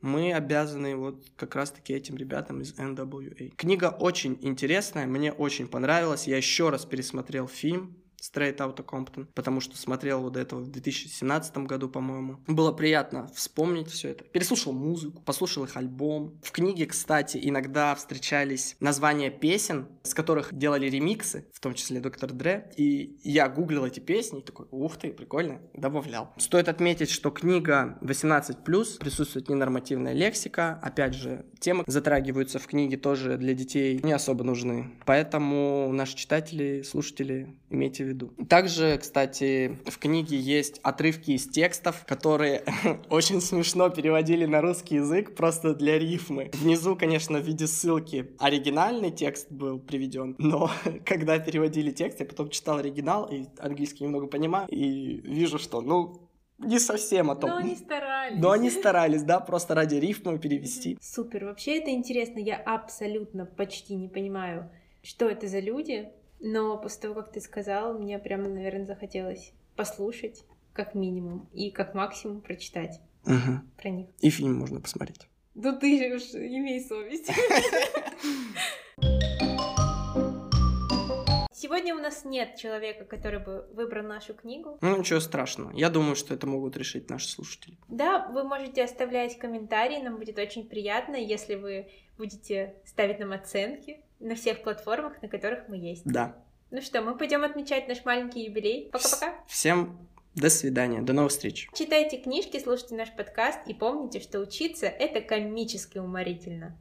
Speaker 2: мы обязаны вот как раз-таки этим ребятам из NWA. Книга очень интересная, мне очень понравилась. Я еще раз пересмотрел фильм, Straight Outta Compton, потому что смотрел вот этого в 2017 году, по-моему. Было приятно вспомнить все это. Переслушал музыку, послушал их альбом. В книге, кстати, иногда встречались названия песен, с которых делали ремиксы, в том числе Доктор Дре. И я гуглил эти песни и такой, ух ты, прикольно, добавлял. Стоит отметить, что книга 18+, присутствует ненормативная лексика. Опять же, темы затрагиваются в книге тоже для детей не особо нужны. Поэтому наши читатели, слушатели, имейте в виду. Также, кстати, в книге есть отрывки из текстов, которые [LAUGHS] очень смешно переводили на русский язык просто для рифмы. Внизу, конечно, в виде ссылки оригинальный текст был приведен, но [LAUGHS] когда переводили текст, я потом читал оригинал и английский немного понимаю, и вижу, что, ну, не совсем о том.
Speaker 1: Но они старались.
Speaker 2: Но они старались, да, просто ради рифма перевести.
Speaker 1: Супер, вообще это интересно. Я абсолютно почти не понимаю, что это за люди, но после того, как ты сказал, мне прямо, наверное, захотелось послушать, как минимум, и как максимум прочитать
Speaker 2: угу.
Speaker 1: про них.
Speaker 2: И фильм можно посмотреть.
Speaker 1: Да ты же уж имей совесть. Сегодня у нас нет человека, который бы выбрал нашу книгу.
Speaker 2: Ну, ничего страшного. Я думаю, что это могут решить наши слушатели.
Speaker 1: Да, вы можете оставлять комментарии, нам будет очень приятно, если вы будете ставить нам оценки на всех платформах, на которых мы есть.
Speaker 2: Да.
Speaker 1: Ну что, мы пойдем отмечать наш маленький юбилей. Пока-пока.
Speaker 2: Всем до свидания, до новых встреч.
Speaker 1: Читайте книжки, слушайте наш подкаст и помните, что учиться — это комически уморительно.